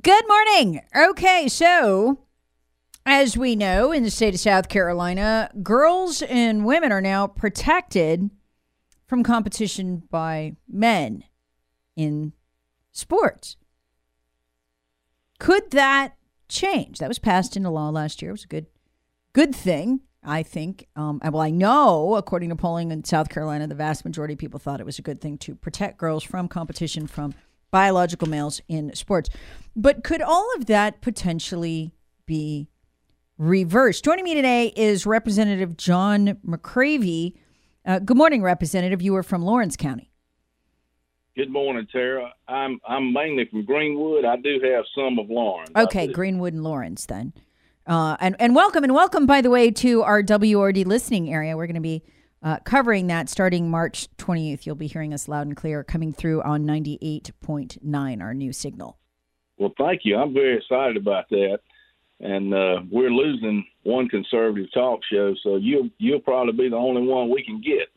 Good morning. Okay, so as we know, in the state of South Carolina, girls and women are now protected from competition by men in sports. Could that change? That was passed into law last year. It was a good, good thing, I think. Um, well, I know, according to polling in South Carolina, the vast majority of people thought it was a good thing to protect girls from competition from biological males in sports. But could all of that potentially be reversed? Joining me today is Representative John McCravy. Uh, good morning, Representative. You are from Laurens County. Good morning, Tara. I'm I'm mainly from Greenwood. I do have some of Laurens. Okay. Greenwood and Laurens then. Uh, and, and welcome, and welcome, by the way, to our WRD listening area. We're going to be uh, covering that starting March 20th. You'll be hearing us loud and clear coming through on 98.9, our new signal. Well, thank you. I'm very excited about that. And uh, we're losing one conservative talk show, so you'll you'll probably be the only one we can get.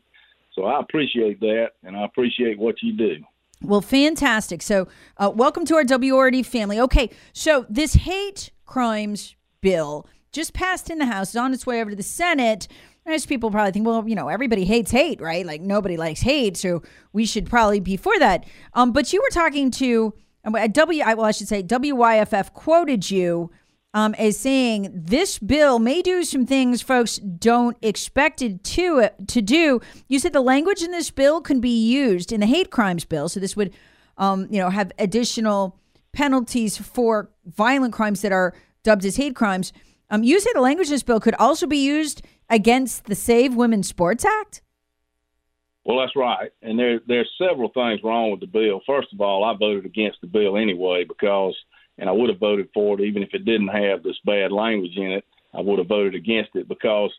So I appreciate that, and I appreciate what you do. Well, fantastic. So, uh, welcome to our WRD family. Okay, so this hate crimes bill just passed in the House, is on its way over to the Senate. Most people probably think, well, you know, everybody hates hate, right? Like nobody likes hate, so we should probably be for that. Um, but you were talking to um, W, well, I should say WYFF quoted you um, as saying this bill may do some things folks don't expect it to to do. You said the language in this bill can be used in the hate crimes bill, so this would, um, you know, have additional penalties for violent crimes that are dubbed as hate crimes. Um, you say the language in this bill could also be used against the Save Women Sports Act. Well, that's right. And there there's several things wrong with the bill. First of all, I voted against the bill anyway because, and I would have voted for it even if it didn't have this bad language in it. I would have voted against it because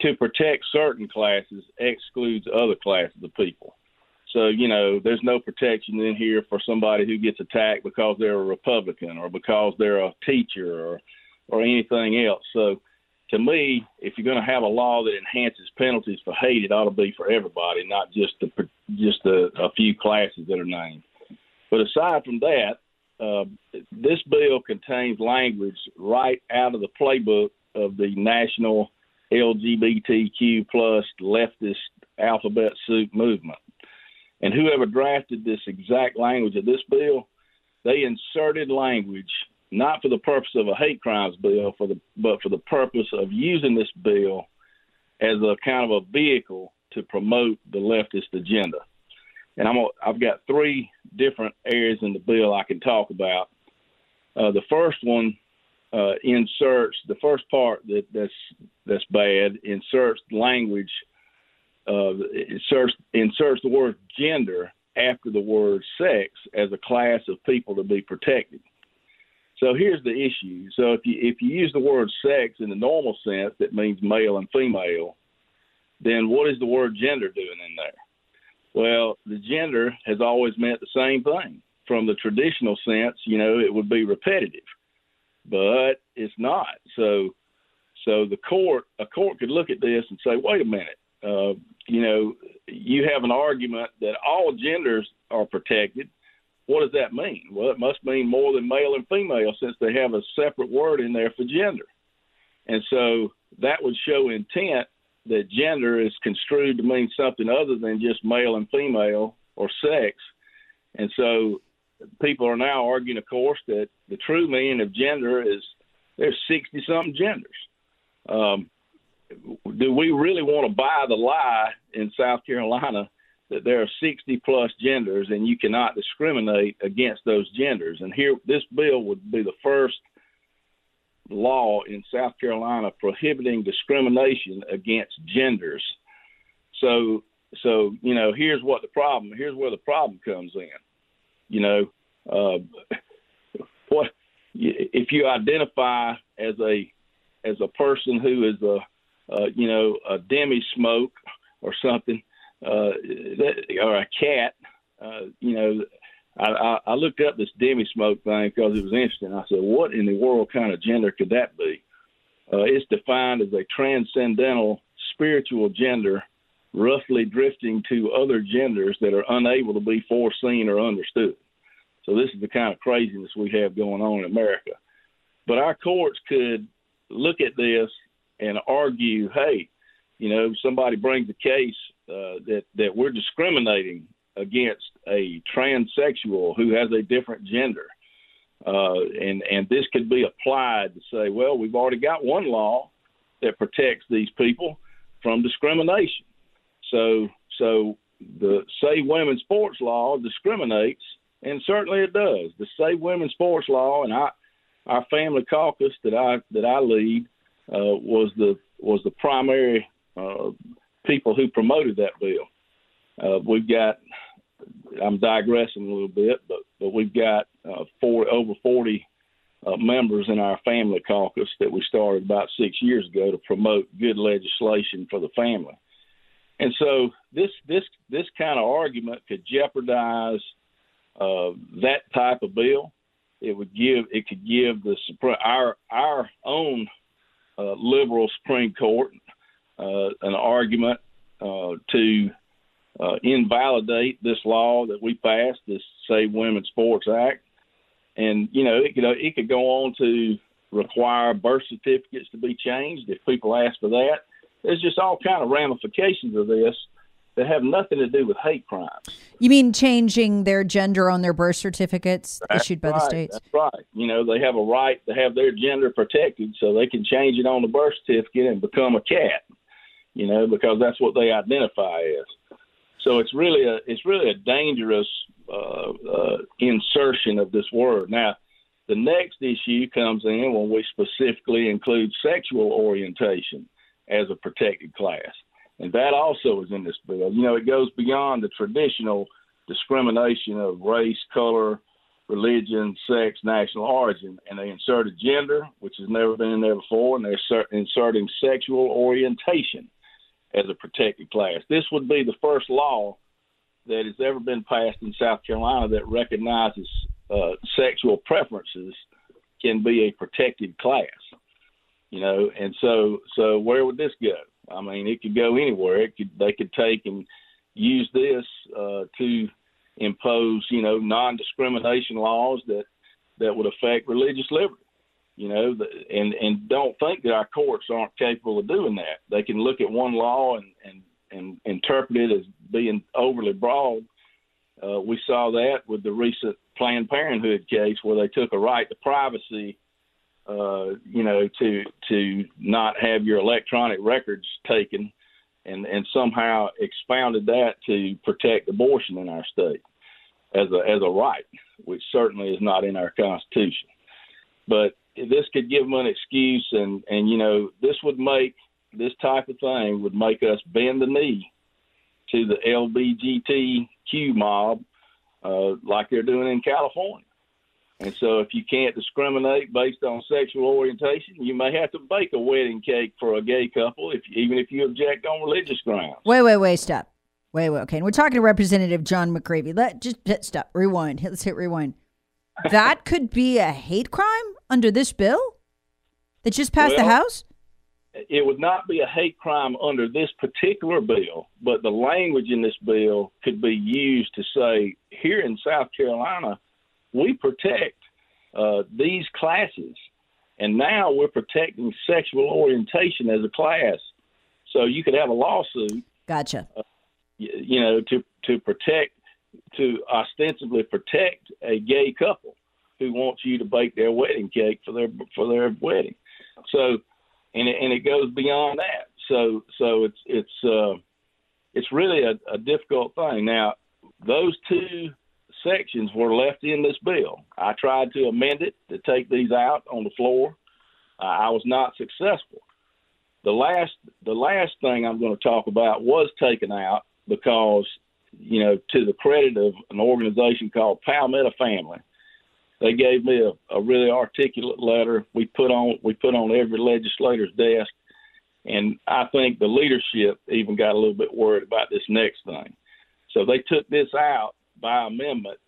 to protect certain classes excludes other classes of people. So you know, there's no protection in here for somebody who gets attacked because they're a Republican or because they're a teacher or or anything else. So to me, if you're going to have a law that enhances penalties for hate, it ought to be for everybody, not just the, just a, a few classes that are named. But aside from that, uh, this bill contains language right out of the playbook of the national LGBTQ plus leftist alphabet soup movement. And whoever drafted this exact language of this bill, they inserted language not for the purpose of a hate crimes bill, for the but for the purpose of using this bill as a kind of a vehicle to promote the leftist agenda. And I'm gonna- I've got three different areas in the bill I can talk about. Uh, the first one uh, inserts the first part that that's that's bad inserts language uh, inserts inserts the word gender after the word sex as a class of people to be protected. So here's the issue. So if you if you use the word sex in the normal sense, that means male and female, then what is the word gender doing in there? Well, the gender has always meant the same thing. From the traditional sense, you know, it would be repetitive, but it's not. So, so the court, a court could look at this and say, wait a minute, uh, you know, you have an argument that all genders are protected. What does that mean? Well, it must mean more than male and female since they have a separate word in there for gender. And so that would show intent that gender is construed to mean something other than just male and female or sex. And so people are now arguing, of course, that the true meaning of gender is there's 60 something genders. Um, do we really want to buy the lie in South Carolina that there are 60 plus genders and you cannot discriminate against those genders? And here, this bill would be the first law in South Carolina prohibiting discrimination against genders. So so you know, here's what the problem. Here's where the problem comes in. You know, uh, what if you identify as a as a person who is a uh, you know a demi smoke or something, uh, or a cat. Uh, you know, I, I, looked up this demi smoke thing because it was interesting. I said, what in the world kind of gender could that be? Uh, it's defined as a transcendental spiritual gender, roughly drifting to other genders that are unable to be foreseen or understood. So this is the kind of craziness we have going on in America. But our courts could look at this and argue, hey, you know, somebody brings a case uh, that that we're discriminating against a transsexual who has a different gender, uh, and and this could be applied to say, well, we've already got one law that protects these people from discrimination. So so the Save Women's Sports Law discriminates, and certainly it does. The Save Women's Sports Law and I, our family caucus that I that I lead uh, was the was the primary uh, people who promoted that bill. Uh, we've got, I'm digressing a little bit, but but we've got uh, four over 40 uh, members in our family caucus that we started about six years ago to promote good legislation for the family. And so this this this kind of argument could jeopardize uh, that type of bill. It would give it could give the our our own uh, liberal Supreme Court uh, an argument uh, to uh, invalidate this law that we passed, this Save Women's Sports Act, and you know it could it could go on to require birth certificates to be changed if people ask for that. There's just all kind of ramifications of this that have nothing to do with hate crimes. You mean changing their gender on their birth certificates That's issued by right. the states? That's right. You know, they have a right to have their gender protected so they can change it on the birth certificate and become a cat you know, because that's what they identify as. So it's really a it's really a dangerous uh, uh, insertion of this word. Now, the next issue comes in when we specifically include sexual orientation as a protected class, and that also is in this bill. You know, it goes beyond the traditional discrimination of race, color, religion, sex, national origin, and they inserted gender, which has never been in there before, and they're inserting sexual orientation as a protected class. This would be the first law that has ever been passed in South Carolina that recognizes uh, sexual preferences can be a protected class. You know, and so so where would this go? I mean, it could go anywhere. It could they could take and use this uh, to impose, you know, non-discrimination laws that that would affect religious liberty you know, and and don't think that our courts aren't capable of doing that. They can look at one law and and and interpret it as being overly broad. Uh, we saw that with the recent Planned Parenthood case, where they took a right to privacy, uh, you know, to to not have your electronic records taken, and and somehow expounded that to protect abortion in our state as a as a right, which certainly is not in our Constitution. But this could give them an excuse, and and you know this would make this type of thing would make us bend the knee to the LBGTQ mob, uh, like they're doing in California. And so, if you can't discriminate based on sexual orientation, you may have to bake a wedding cake for a gay couple, if even if you object on religious grounds. Wait, wait, wait, stop. Wait, wait. Okay, and we're talking to Representative John McCravy. Let just stop. Rewind. Let's hit rewind that could be a hate crime under this bill that just passed well, the House? It would not be a hate crime under this particular bill, but the language in this bill could be used to say here in South Carolina, we protect uh, these classes, and now we're protecting sexual orientation as a class. So you could have a lawsuit. Gotcha. Uh, you, you know, to to protect to ostensibly protect a gay couple who wants you to bake their wedding cake for their for their wedding. So, and it, and it goes beyond that. So so it's it's uh, it's really a, a difficult thing. Now, those two sections were left in this bill. I tried to amend it to take these out on the floor. Uh, I was not successful. The last the last thing I'm going to talk about was taken out because you know, to the credit of an organization called Palmetto Family, they gave me a, a really articulate letter. We put on we put on every legislator's desk, and I think the leadership even got a little bit worried about this next thing. So they took this out by amendment.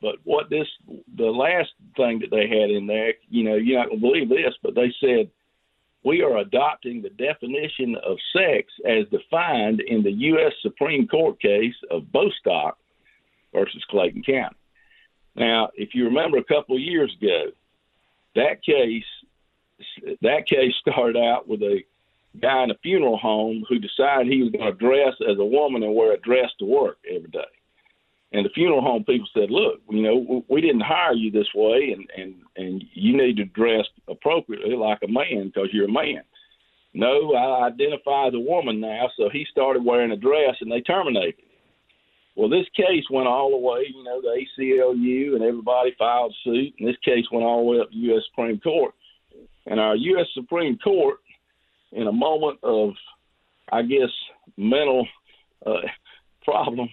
But what this the last thing that they had in there, you know, you're not gonna believe this, but they said we are adopting the definition of sex as defined in the U.S. Supreme Court case of Bostock versus Clayton County. Now, if you remember a couple of years ago, that case that case started out with a guy in a funeral home who decided he was going to dress as a woman and wear a dress to work every day. And the funeral home people said, "Look, you know, we didn't hire you this way, and and and you need to dress appropriately like a man because you're a man." No, I identify as a woman now, so he started wearing a dress, and they terminated. Well, this case went all the way, you know, the ACLU and everybody filed suit, and this case went all the way up to U.S. Supreme Court. And our U.S. Supreme Court, in a moment of, I guess, mental uh, problem,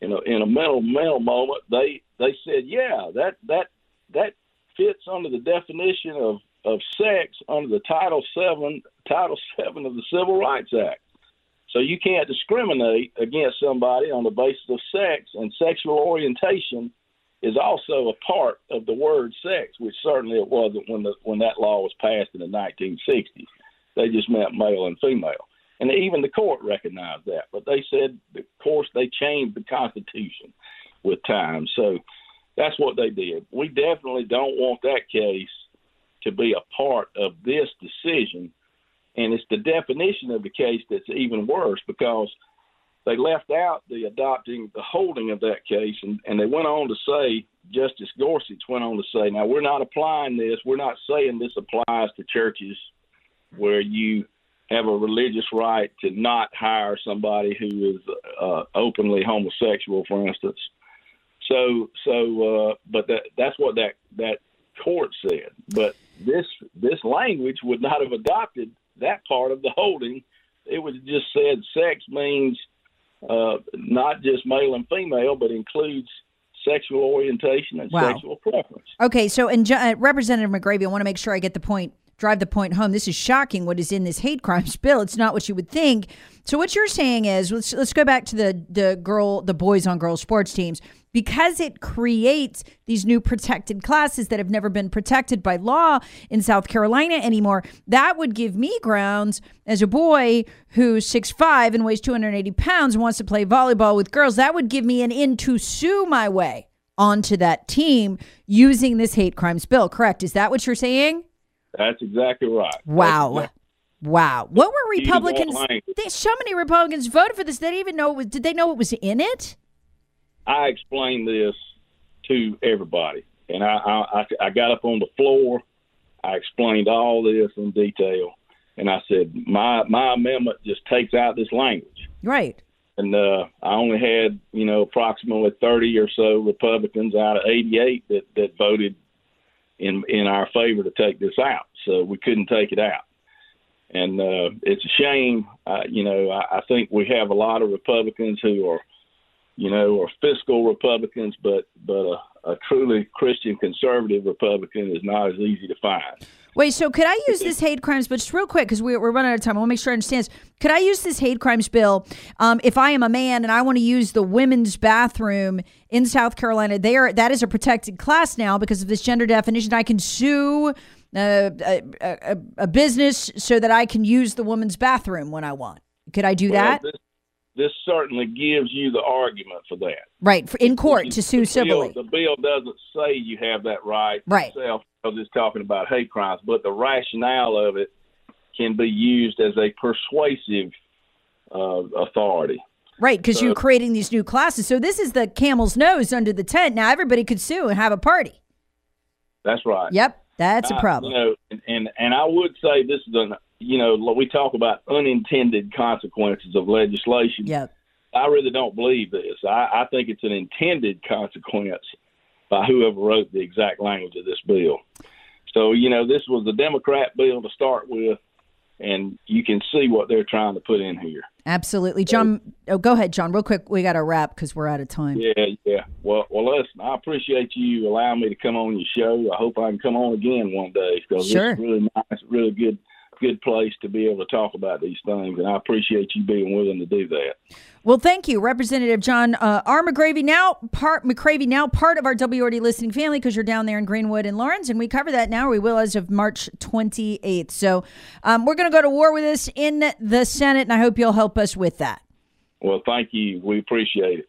in a in a mental mental moment, they they said, yeah, that that that fits under the definition of of sex under the Title Seven Title Seven of the Civil Rights Act. So you can't discriminate against somebody on the basis of sex, and sexual orientation is also a part of the word sex, which certainly it wasn't when the when that law was passed in the 1960s. They just meant male and female and even the court recognized that. But they said, of course, they changed the Constitution with time. So that's what they did. We definitely don't want that case to be a part of this decision. And it's the definition of the case that's even worse because they left out the adopting the holding of that case and, and they went on to say Justice Gorsuch went on to say, now we're not applying this, we're not saying this applies to churches where you have a religious right to not hire somebody who is uh, openly homosexual, for instance. So, so, uh, but that that's what that that court said. But this this language would not have adopted that part of the holding. It would have just said sex means uh, not just male and female, but includes sexual orientation and wow. sexual preference. Okay, so and uh, Representative McCravy, I want to make sure I get the point drive the point home. This is shocking what is in this hate crimes bill. It's not what you would think. So what you're saying is let's let's go back to the the girl the boys on girls sports teams because it creates these new protected classes that have never been protected by law in South Carolina anymore. That would give me grounds as a boy who's six five and weighs 280 pounds and wants to play volleyball with girls. That would give me an in to sue my way onto that team using this hate crimes bill. Correct? Is that what you're saying? That's exactly right. Wow. Exactly. Wow. What were Republicans? They, so many Republicans voted for this. They didn't even know it was, did they know it was in it? I explained this to everybody. And I, I, I got up on the floor. I explained all this in detail. And I said, my, my amendment just takes out this language. Right. And uh, I only had, you know, approximately 30 or so Republicans out of 88 that, that voted in in our favor to take this out. So we couldn't take it out, and uh, it's a shame. Uh, you know, I, I think we have a lot of Republicans who are, you know, are fiscal Republicans, but but a, a truly Christian conservative Republican is not as easy to find. Wait, so could I use this hate crimes, but just real quick, because we're, we're running out of time. I want to make sure I understand. Could I use this hate crimes bill um, if I am a man and I want to use the women's bathroom in South Carolina? They are that is a protected class now because of this gender definition. I can sue uh, a, a, a, business so that I can use the woman's bathroom when I want. Could I do well, that? This, this, certainly gives you the argument for that. Right, in court to sue civilly. The bill doesn't say you have that right. Right. Itself because it's talking about hate crimes, but the rationale of it can be used as a persuasive uh, authority. Right, because so, you're creating these new classes. So this is the camel's nose under the tent. Now everybody could sue and have a party. That's right. Yep, that's a problem. you know, and, and and I would say this is an you know we talk about unintended consequences of legislation. Yep. I really don't believe this. I, I think it's an intended consequence by whoever wrote the exact language of this bill. So, you know, this was a Democrat bill to start with, and you can see what they're trying to put in here. Absolutely, John. Oh, go ahead, John. Real quick, we got to wrap because we're out of time. Yeah, yeah. Well, well, listen. I appreciate you allowing me to come on your show. I hope I can come on again one day because Sure. it's really nice, really good, good place to be able to talk about these things, and I appreciate you being willing to do that. Well, thank you, Representative John uh, R. McGravy. Now part McCravy, now part of our WRD listening family because you're down there in Greenwood and Laurens, and we cover that now. We will as of March 28th. So um, we're going to go to war with this in the Senate, and I hope you'll help us with that. Well, thank you. We appreciate it.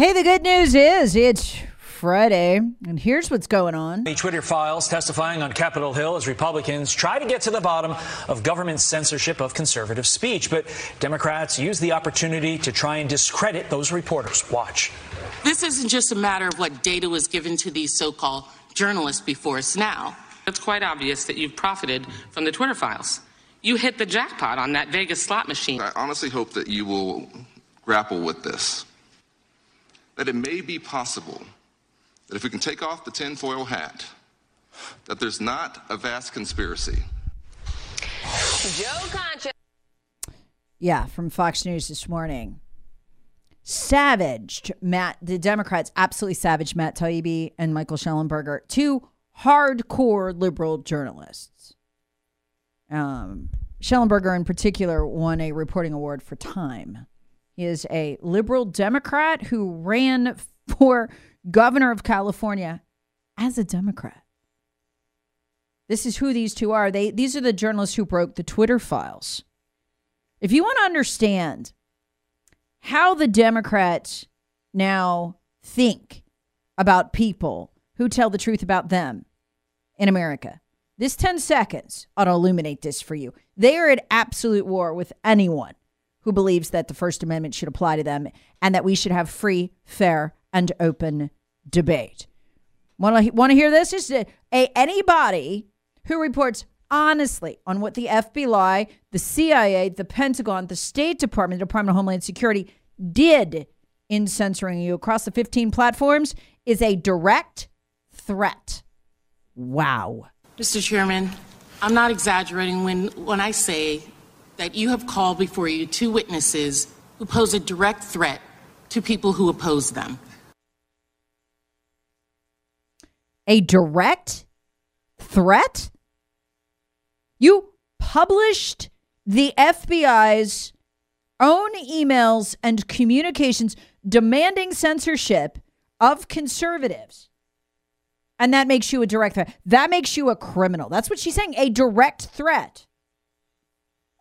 Hey, the good news is it's Friday, and here's what's going on. The Twitter files testifying on Capitol Hill as Republicans try to get to the bottom of government censorship of conservative speech. But Democrats use the opportunity to try and discredit those reporters. Watch. This isn't just a matter of what data was given to these so called journalists before us now. It's quite obvious that you've profited from the Twitter files. You hit the jackpot on that Vegas slot machine. I honestly hope that you will grapple with this. That it may be possible that if we can take off the tinfoil hat, that there's not a vast conspiracy. Joe Concha. Yeah, from Fox News this morning. Savaged Matt, the Democrats absolutely savaged Matt Taibbi and Michael Shellenberger, two hardcore liberal journalists. Um, Shellenberger, in particular, won a reporting award for Time. Is a liberal Democrat who ran for governor of California as a Democrat. This is who these two are. They these are the journalists who broke the Twitter files. If you want to understand how the Democrats now think about people who tell the truth about them in America, this 10 seconds ought to illuminate this for you. They are at absolute war with anyone who believes that the First Amendment should apply to them and that we should have free, fair, and open debate. Want to want to hear this? Just a, a anybody who reports honestly on what the FBI, the CIA, the Pentagon, the State Department, the Department of Homeland Security did in censoring you across the 15 platforms is a direct threat. Wow. Mr. Chairman, I'm not exaggerating when, when I say that you have called before you two witnesses who pose a direct threat to people who oppose them. A direct threat? You published the FBI's own emails and communications demanding censorship of conservatives. And that makes you a direct threat. That makes you a criminal. That's what she's saying a direct threat.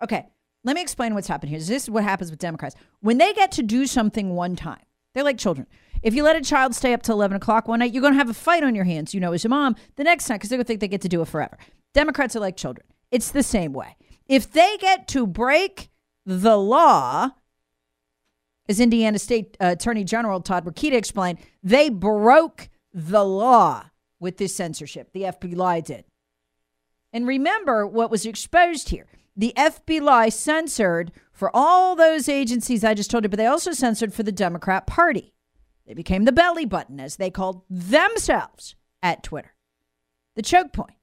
Okay, let me explain what's happened here. This is what happens with Democrats. When they get to do something one time, They're like children. If you let a child stay up till 11 o'clock one night, you're going to have a fight on your hands, you know, as your mom the next night because they're going to think they get to do it forever. Democrats are like children. It's the same way. If they get to break the law, as Indiana State uh, Attorney General Todd Rokita explained, they broke the law with this censorship. The FBI did. And remember what was exposed here. The FBI censored for all those agencies I just told you, but they also censored for the Democrat Party. They became the belly button, as they called themselves at Twitter. The choke point.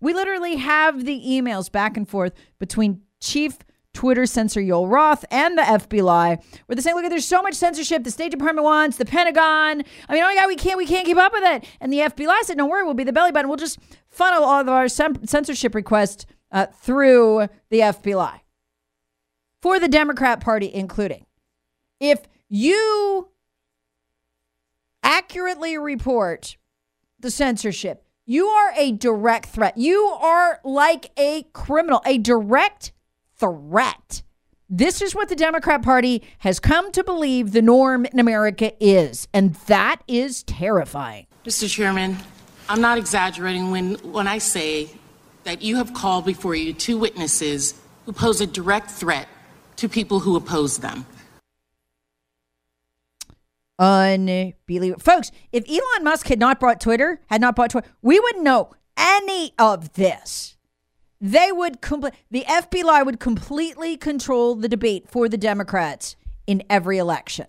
We literally have the emails back and forth between Chief Twitter censor Yoel Roth and the FBI, where they're saying, "Look, there's so much censorship. The State Department wants the Pentagon. I mean, oh my God, we can't, we can't keep up with it." And the FBI said, "Don't worry, we'll be the belly button. We'll just funnel all of our censorship requests uh, through the FBI for the Democrat Party, including if you accurately report the censorship." You are a direct threat. You are like a criminal, a direct threat. This is what the Democrat Party has come to believe the norm in America is, and that is terrifying. Mr. Chairman, I'm not exaggerating when, when I say that you have called before you two witnesses who pose a direct threat to people who oppose them. Unbelievable. Folks, if Elon Musk had not bought Twitter, had not bought Twitter, we wouldn't know any of this they would complete the FBI would completely control the debate for the Democrats in every election.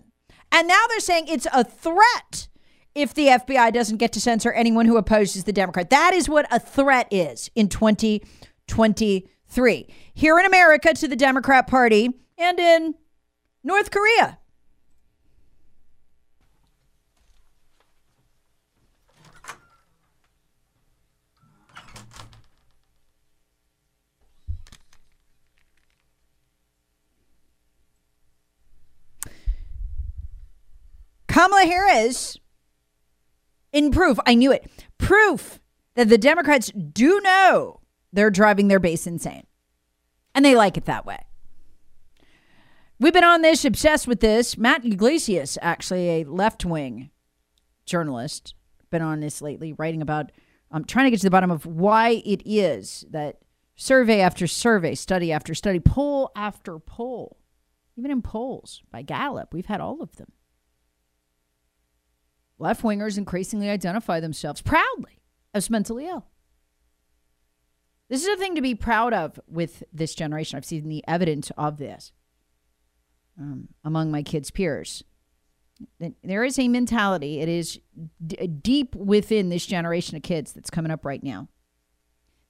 And now they're saying it's a threat if the FBI doesn't get to censor anyone who opposes the Democrat. That is what a threat is in 2023. Here in America to the Democrat Party and in North Korea. Kamala Harris, in proof, I knew it, proof that the Democrats do know they're driving their base insane. And they like it that way. We've been on this, obsessed with this. Matt Yglesias, actually a left wing journalist, been on this lately, writing about um, trying to get to the bottom of why it is that survey after survey, study after study, poll after poll, even in polls by Gallup, we've had all of them left wingers increasingly identify themselves proudly as mentally ill. This is a thing to be proud of with this generation. I've seen the evidence of this um, among my kids' peers. There is a mentality, it is d- deep within this generation of kids that's coming up right now.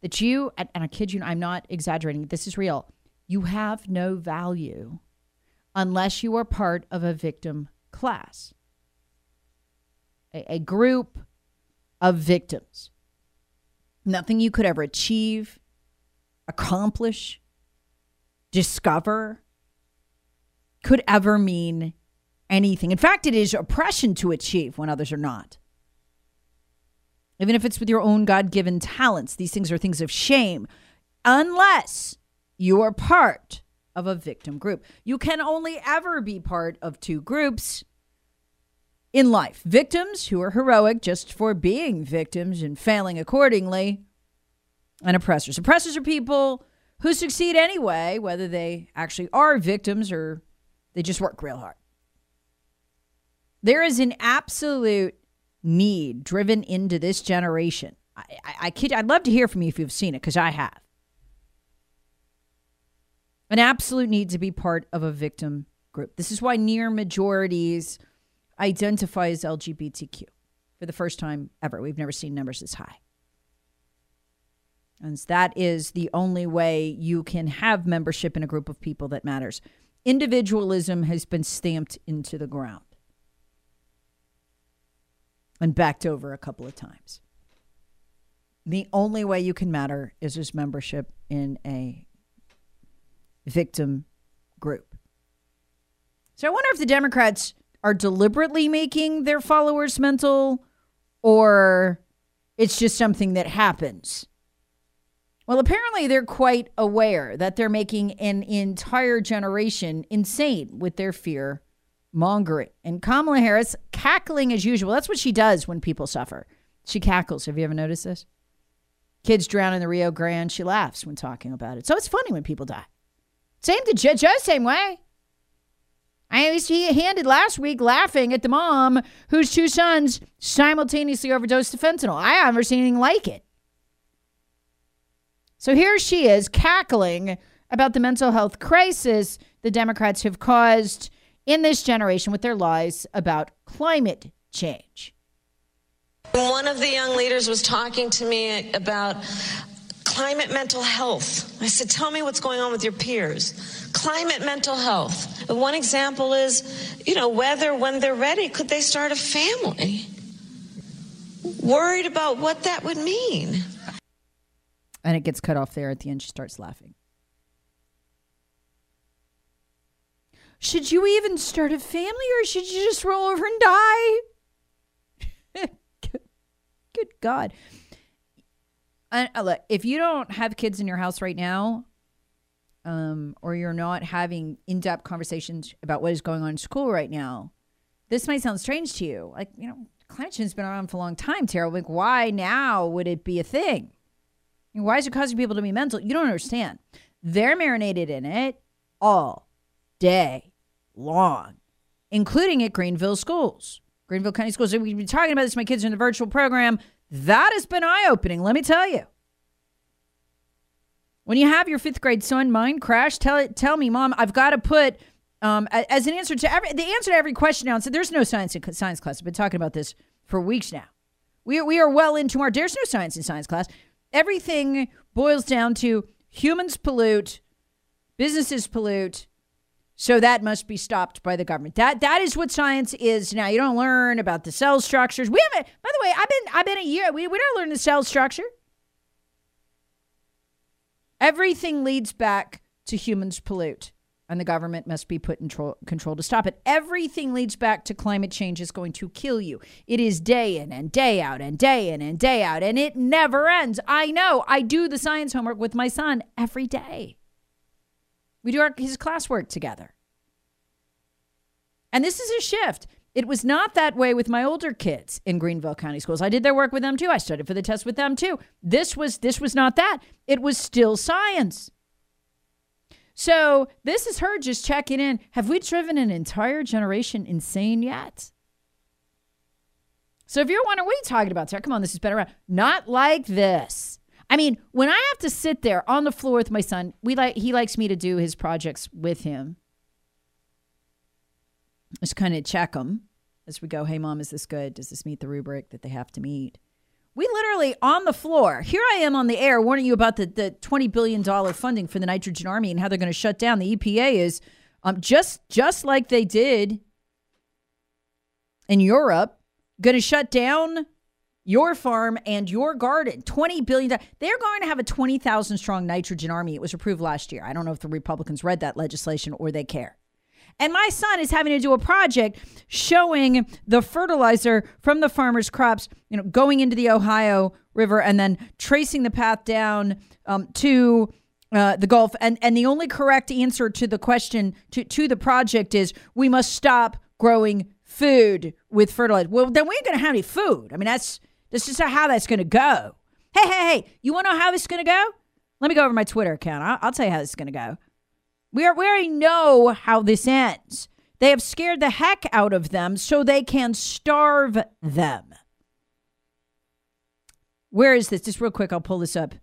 That you, and I kid you, I'm not exaggerating, this is real. You have no value unless you are part of a victim class a, a group of victims. Nothing you could ever achieve, accomplish, discover could ever mean anything. In fact, it is oppression to achieve when others are not. Even if it's with your own God given talents, these things are things of shame, unless you are part of a victim group. You can only ever be part of two groups in life. Victims who are heroic just for being victims and failing accordingly, and oppressors. Oppressors are people who succeed anyway, whether they actually are victims or they just work real hard. There is an absolute need driven into this generation. I, I, I kid, I'd love to hear from you if you've seen it, because I have. An absolute need to be part of a victim group. This is why near majorities identify as LGBTQ for the first time ever. We've never seen numbers this high. And that is the only way you can have membership in a group of people that matters. Individualism has been stamped into the ground and backed over a couple of times. The only way you can matter is as membership in a victim group. So I wonder if the Democrats are deliberately making their followers mental or it's just something that happens. Well, apparently they're quite aware that they're making an entire generation insane with their fear mongering. And Kamala Harris cackling as usual. That's what she does when people suffer. She cackles. Have you ever noticed this? Kids drown in the Rio Grande. She laughs when talking about it. So it's funny when people die. Same to Joe, same way. I he handed last week laughing at the mom whose two sons simultaneously overdosed to fentanyl. I haven't seen anything like it. So here she is cackling about the mental health crisis the Democrats have caused in this generation with their lies about climate change. One of the young leaders was talking to me about climate mental health. I said, Tell me what's going on with your peers. Climate mental health. But one example is, you know, whether when they're ready, could they start a family? Worried about what that would mean. And it gets cut off there at the end. She starts laughing. Should you even start a family or should you just roll over and die? Good God. Look, if you don't have kids in your house right now, um, or you're not having in depth conversations about what is going on in school right now, this might sound strange to you. Like, you know, climate change has been around for a long time, Tara. Like, why now would it be a thing? Why is it causing people to be mental? You don't understand. They're marinated in it all day long, including at Greenville schools, Greenville County schools. We've been talking about this. My kids are in the virtual program. That has been eye opening, let me tell you. When you have your fifth grade son mind crash, tell it, tell me, mom, I've got to put um, as an answer to every the answer to every question now. So there's no science in science class. I've been talking about this for weeks now. We we are well into our there's no science in science class. Everything boils down to humans pollute, businesses pollute, so that must be stopped by the government. That that is what science is now. You don't learn about the cell structures. We haven't. By the way, I've been I've been a year. We we don't learn the cell structure. Everything leads back to humans pollute, and the government must be put in control, control to stop it. Everything leads back to climate change is going to kill you. It is day in and day out and day in and day out, and it never ends. I know. I do the science homework with my son every day. We do our, his classwork together. And this is a shift. It was not that way with my older kids in Greenville County schools. I did their work with them too. I studied for the test with them too. This was this was not that. It was still science. So this is her just checking in. Have we driven an entire generation insane yet? So if you're wondering what are you talking about, Sarah? Come on, this is better. Not like this. I mean, when I have to sit there on the floor with my son, we like he likes me to do his projects with him. Just kind of check them as we go. Hey, mom, is this good? Does this meet the rubric that they have to meet? We literally on the floor. Here I am on the air warning you about the, the $20 billion funding for the nitrogen army and how they're going to shut down. The EPA is um, just just like they did in Europe, going to shut down your farm and your garden. $20 billion. They're going to have a 20,000 strong nitrogen army. It was approved last year. I don't know if the Republicans read that legislation or they care. And my son is having to do a project showing the fertilizer from the farmer's crops, you know, going into the Ohio River and then tracing the path down um, to uh, the Gulf. And and the only correct answer to the question to to the project is we must stop growing food with fertilizer. Well, then we ain't gonna have any food. I mean, that's that's just how that's gonna go. Hey, hey, hey! You want to know how this is gonna go? Let me go over my Twitter account. I'll, I'll tell you how this is gonna go. We, already know how this ends. They have scared the heck out of them so they can starve them. Where is this? Just real quick, I'll pull this up.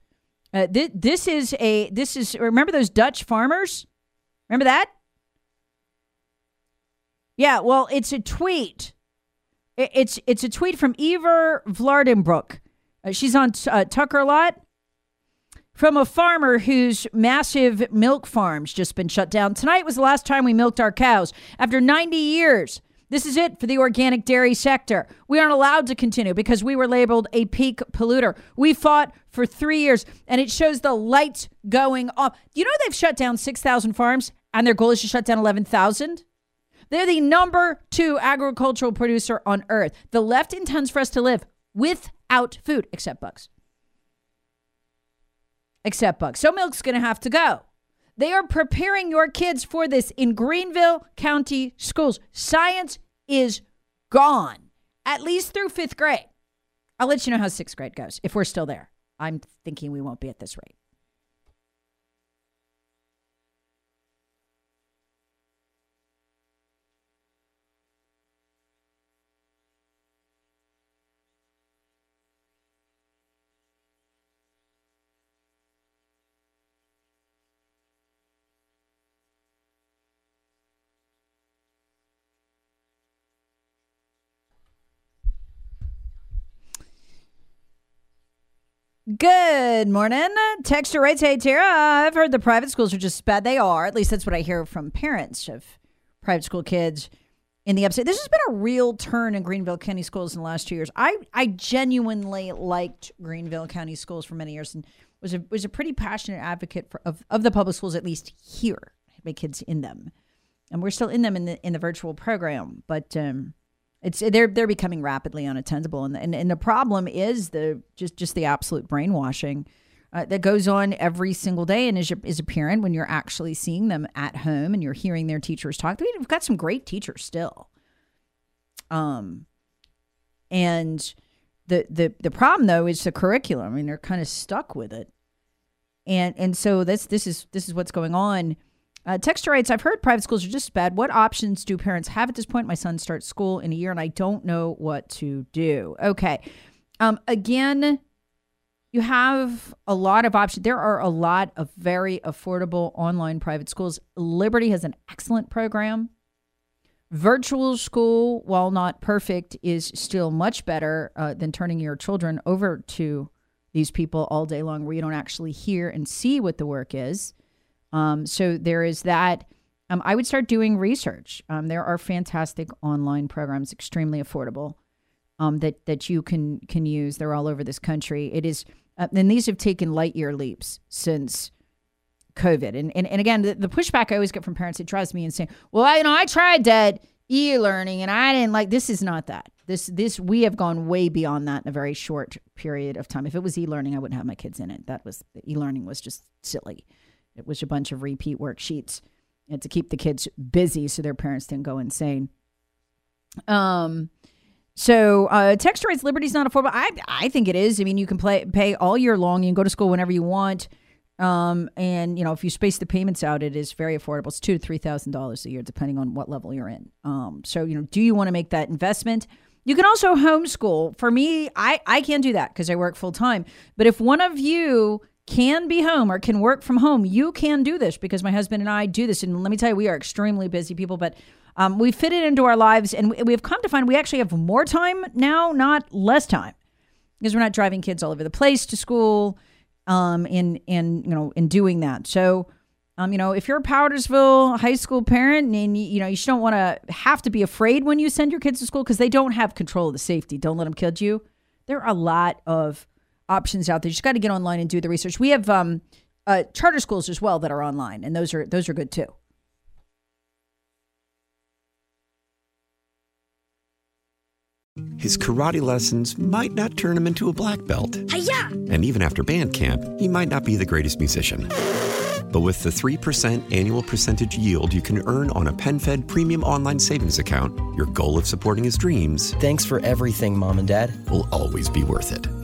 Uh, th- this is a this is remember those Dutch farmers? Remember that? Yeah, well, it's a tweet. It's it's a tweet from Eva Vlaardingbroek. Uh, she's on uh, Tucker a lot from a farmer whose massive milk farm's just been shut down. Tonight was the last time we milked our cows. After 90 years, this is it for the organic dairy sector. We aren't allowed to continue because we were labeled a peak polluter. We fought for three years, and it shows the lights going off. You know, they've shut down 6,000 farms, and their goal is to shut down 11,000? They're the number two agricultural producer on earth. The left intends for us to live without food, except bugs except bugs. So milk's going to have to go. They are preparing your kids for this in Greenville County schools. Science is gone, at least through fifth grade. I'll let you know how sixth grade goes if we're still there. I'm thinking we won't be at this rate. Good morning. Texture writes, Hey, Tara, I've heard the private schools are just bad. They are. At least that's what I hear from parents of private school kids in the upstate. This has been a real turn in Greenville County schools in the last two years. I, I genuinely liked Greenville County schools for many years and was a, was a pretty passionate advocate for, of, of the public schools, at least here. My kids in them. And we're still in them in the, in the virtual program. But, um, it's they're they're becoming rapidly unattendable, and and, and the problem is the just just the absolute brainwashing uh, that goes on every single day. And is, a, as a parent, when you're actually seeing them at home and you're hearing their teachers talk, we've got some great teachers still. Um, and the the the problem though is the curriculum. I mean, they're kind of stuck with it, and and so this this is this is what's going on. Uh, Texture writes, I've heard private schools are just bad. What options do parents have at this point? My son starts school in a year and I don't know what to do. Okay. Um, again, you have a lot of options. There are a lot of very affordable online private schools. Liberty has an excellent program. Virtual school, while not perfect, is still much better uh, than turning your children over to these people all day long where you don't actually hear and see what the work is. Um, so there is that. Um, I would start doing research. Um, there are fantastic online programs, extremely affordable, um, that that you can can use. They're all over this country. It is, uh, and these have taken light year leaps since COVID. And and, and again, the, the pushback I always get from parents, it drives me insane. Well, I, you know, I tried that e-learning, and I didn't like. This is not that. This this we have gone way beyond that in a very short period of time. If it was e-learning, I wouldn't have my kids in it. That was e-learning was just silly. It was a bunch of repeat worksheets and to keep the kids busy so their parents didn't go insane. Um, so uh, texture writes liberty is not affordable. I I think it is. I mean, you can play pay all year long. You can go to school whenever you want. Um, and you know, if you space the payments out, it is very affordable. It's two to three thousand dollars a year, depending on what level you're in. Um, so you know, do you want to make that investment? You can also homeschool. For me, I I can't do that because I work full time. But if one of you can be home or can work from home, you can do this because my husband and I do this. And let me tell you, we are extremely busy people, but um, we fit it into our lives and we, have come to find we actually have more time now, not less time, because we're not driving kids all over the place to school um, in, in, you know, in doing that. So, um, you know, if you're a Powdersville high school parent and you, know, you don't want to have to be afraid when you send your kids to school because they don't have control of the safety. Don't let them kid you. There are a lot of options out there. You just got to get online and do the research. We have um, uh, charter schools as well that are online, and those are those are good too. His karate lessons might not turn him into a black belt. Hi-ya! And even after band camp, he might not be the greatest musician. But with the 3% annual percentage yield you can earn on a PenFed premium online savings account, your goal of supporting his dreams. Thanks for everything, Mom and Dad. Will always be worth it.